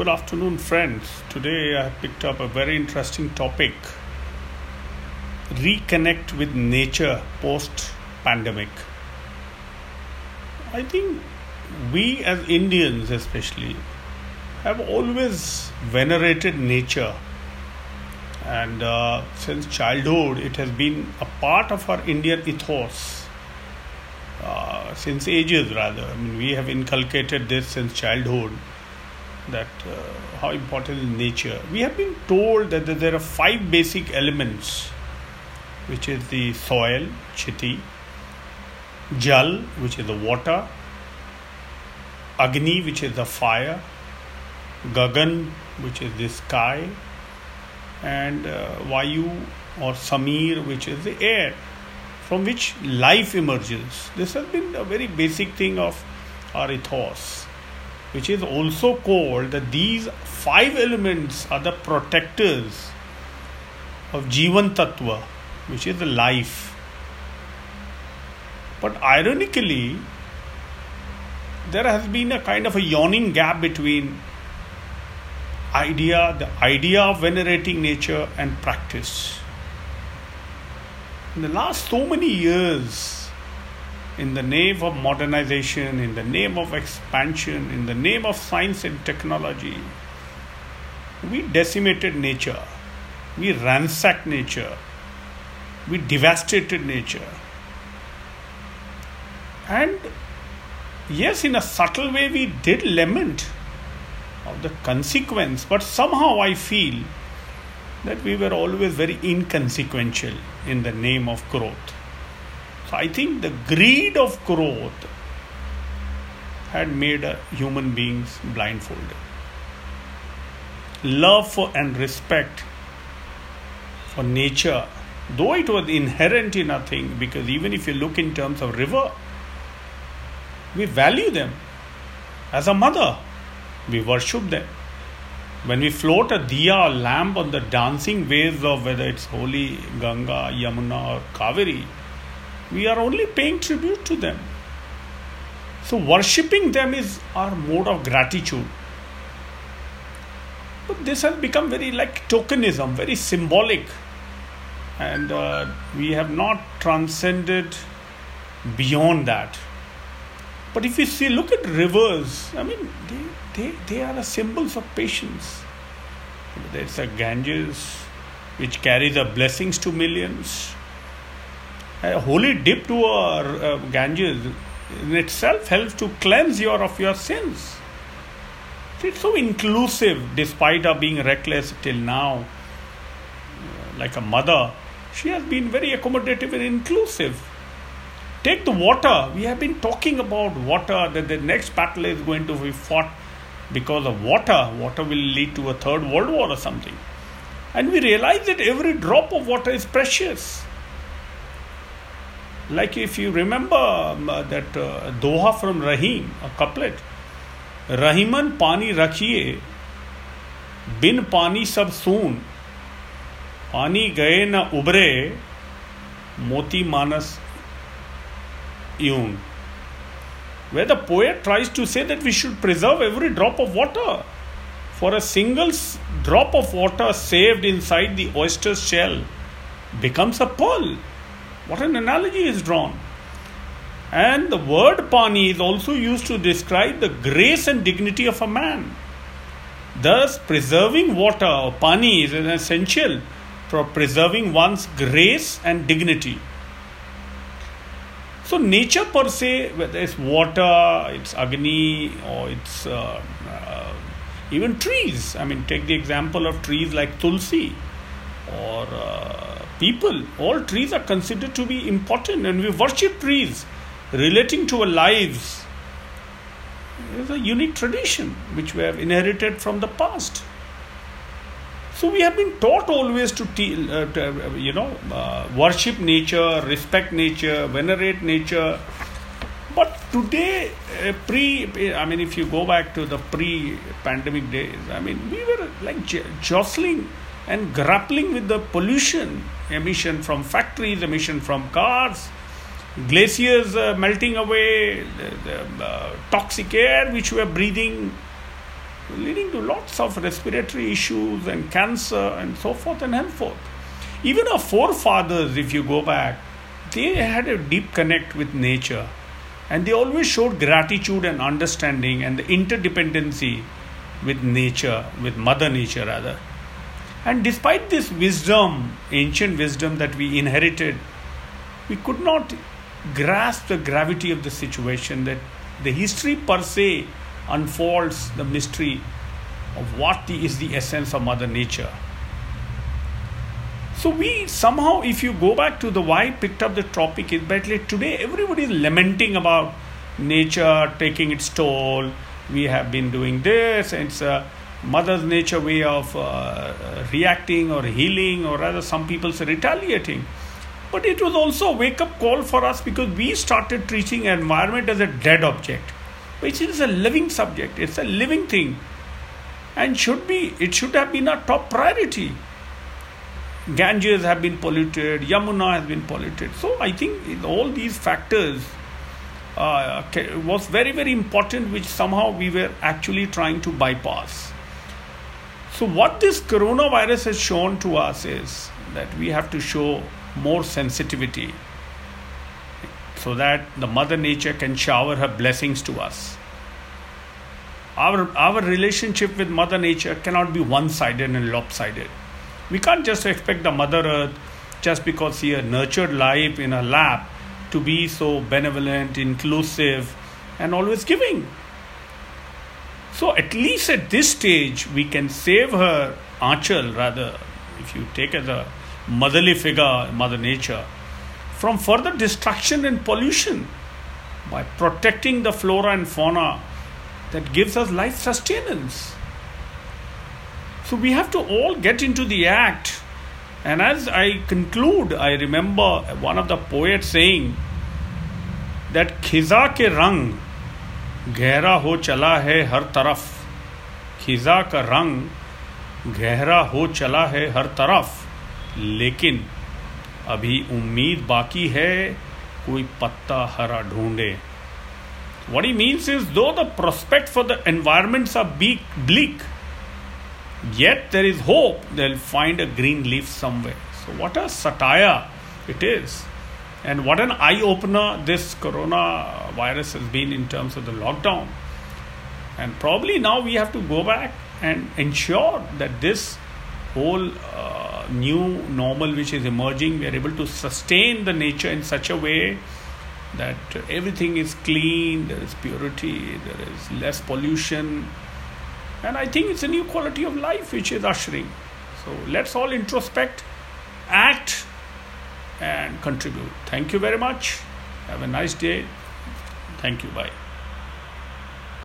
Good afternoon, friends. Today I have picked up a very interesting topic reconnect with nature post pandemic. I think we as Indians, especially, have always venerated nature, and uh, since childhood, it has been a part of our Indian ethos. Uh, since ages, rather. I mean, we have inculcated this since childhood that uh, how important is nature. We have been told that there are five basic elements, which is the soil, chiti, jal, which is the water, agni, which is the fire, gagan, which is the sky, and uh, vayu or samir, which is the air, from which life emerges. This has been a very basic thing of our ethos which is also called that these five elements are the protectors of Jivan Tattva, which is the life. But ironically, there has been a kind of a yawning gap between idea, the idea of venerating nature and practice. In the last so many years, in the name of modernization, in the name of expansion, in the name of science and technology, we decimated nature, we ransacked nature, we devastated nature. And yes, in a subtle way, we did lament of the consequence, but somehow I feel that we were always very inconsequential in the name of growth. So I think the greed of growth had made human beings blindfolded. Love for and respect for nature, though it was inherent in a thing, because even if you look in terms of river, we value them as a mother. We worship them. When we float a diya or lamp on the dancing waves of whether it's holy Ganga, Yamuna, or Kaveri, we are only paying tribute to them. So, worshipping them is our mode of gratitude. But this has become very like tokenism, very symbolic, and uh, we have not transcended beyond that. But if you see, look at rivers, I mean, they, they, they are symbols of patience. There's a Ganges which carries the blessings to millions a holy dip to uh, Ganges in itself helps to cleanse you of your sins. It's so inclusive despite her being reckless till now. Like a mother, she has been very accommodative and inclusive. Take the water. We have been talking about water, that the next battle is going to be fought because of water. Water will lead to a third world war or something. And we realize that every drop of water is precious like if you remember um, that uh, Doha from Rahim, a couplet, Rahiman pani rakhiye, bin pani sab soon, pani gaye na ubre, moti manas yun. Where the poet tries to say that we should preserve every drop of water. For a single drop of water saved inside the oyster's shell becomes a pearl. What an analogy is drawn. And the word pani is also used to describe the grace and dignity of a man. Thus, preserving water or pani is an essential for preserving one's grace and dignity. So, nature per se, whether it's water, it's agni, or it's uh, uh, even trees. I mean, take the example of trees like tulsi or uh, peepal, all trees are considered to be important and we worship trees relating to our lives. It's a unique tradition which we have inherited from the past. So we have been taught always to, te- uh, to uh, you know, uh, worship nature, respect nature, venerate nature. But today, uh, pre, I mean, if you go back to the pre-pandemic days, I mean, we were like j- jostling and grappling with the pollution emission from factories, emission from cars, glaciers uh, melting away, the, the uh, toxic air which we are breathing. leading to lots of respiratory issues and cancer and so forth and henceforth. Even our forefathers, if you go back, they had a deep connect with nature and they always showed gratitude and understanding and the interdependency with nature, with Mother Nature rather. And despite this wisdom, ancient wisdom that we inherited, we could not grasp the gravity of the situation that the history per se unfolds the mystery of what is the essence of Mother Nature. So we somehow, if you go back to the why picked up the topic, is that today everybody is lamenting about nature taking its toll. We have been doing this, and it's a mother's nature way of uh, reacting or healing, or rather, some people say retaliating. But it was also a wake up call for us because we started treating environment as a dead object, which is a living subject. It's a living thing, and should be. It should have been our top priority Ganges have been polluted, Yamuna has been polluted. So I think all these factors uh, was very very important, which somehow we were actually trying to bypass. So what this coronavirus has shown to us is that we have to show more sensitivity so that the mother nature can shower her blessings to us our our relationship with mother nature cannot be one sided and lopsided we can't just expect the Mother Earth, just because she has nurtured life in her lap, to be so benevolent, inclusive, and always giving. So, at least at this stage, we can save her, Achal rather, if you take as a motherly figure, Mother Nature, from further destruction and pollution by protecting the flora and fauna that gives us life sustenance. So, we have to all get into the act. And as I conclude, I remember one of the poets saying that Khiza ke rang गहरा हो चला है हर तरफ़। खिजा का रंग गहरा हो चला है हर तरफ़। लेकिन अभी उम्मीद बाकी है, कोई पत्ता हरा ढूंढे। What he means is though the prospect for the environment are be bleak yet there is hope they find a green leaf somewhere so what a satire it is And what an eye opener this coronavirus has been in terms of the lockdown. And probably now we have to go back and ensure that this whole uh, new normal which is emerging, we are able to sustain the nature in such a way that everything is clean, there is purity, there is less pollution, and I think it's a new quality of life which is ushering. So let's all introspect, act, and contribute. Thank you very much. Have a nice day. Thank you. Bye.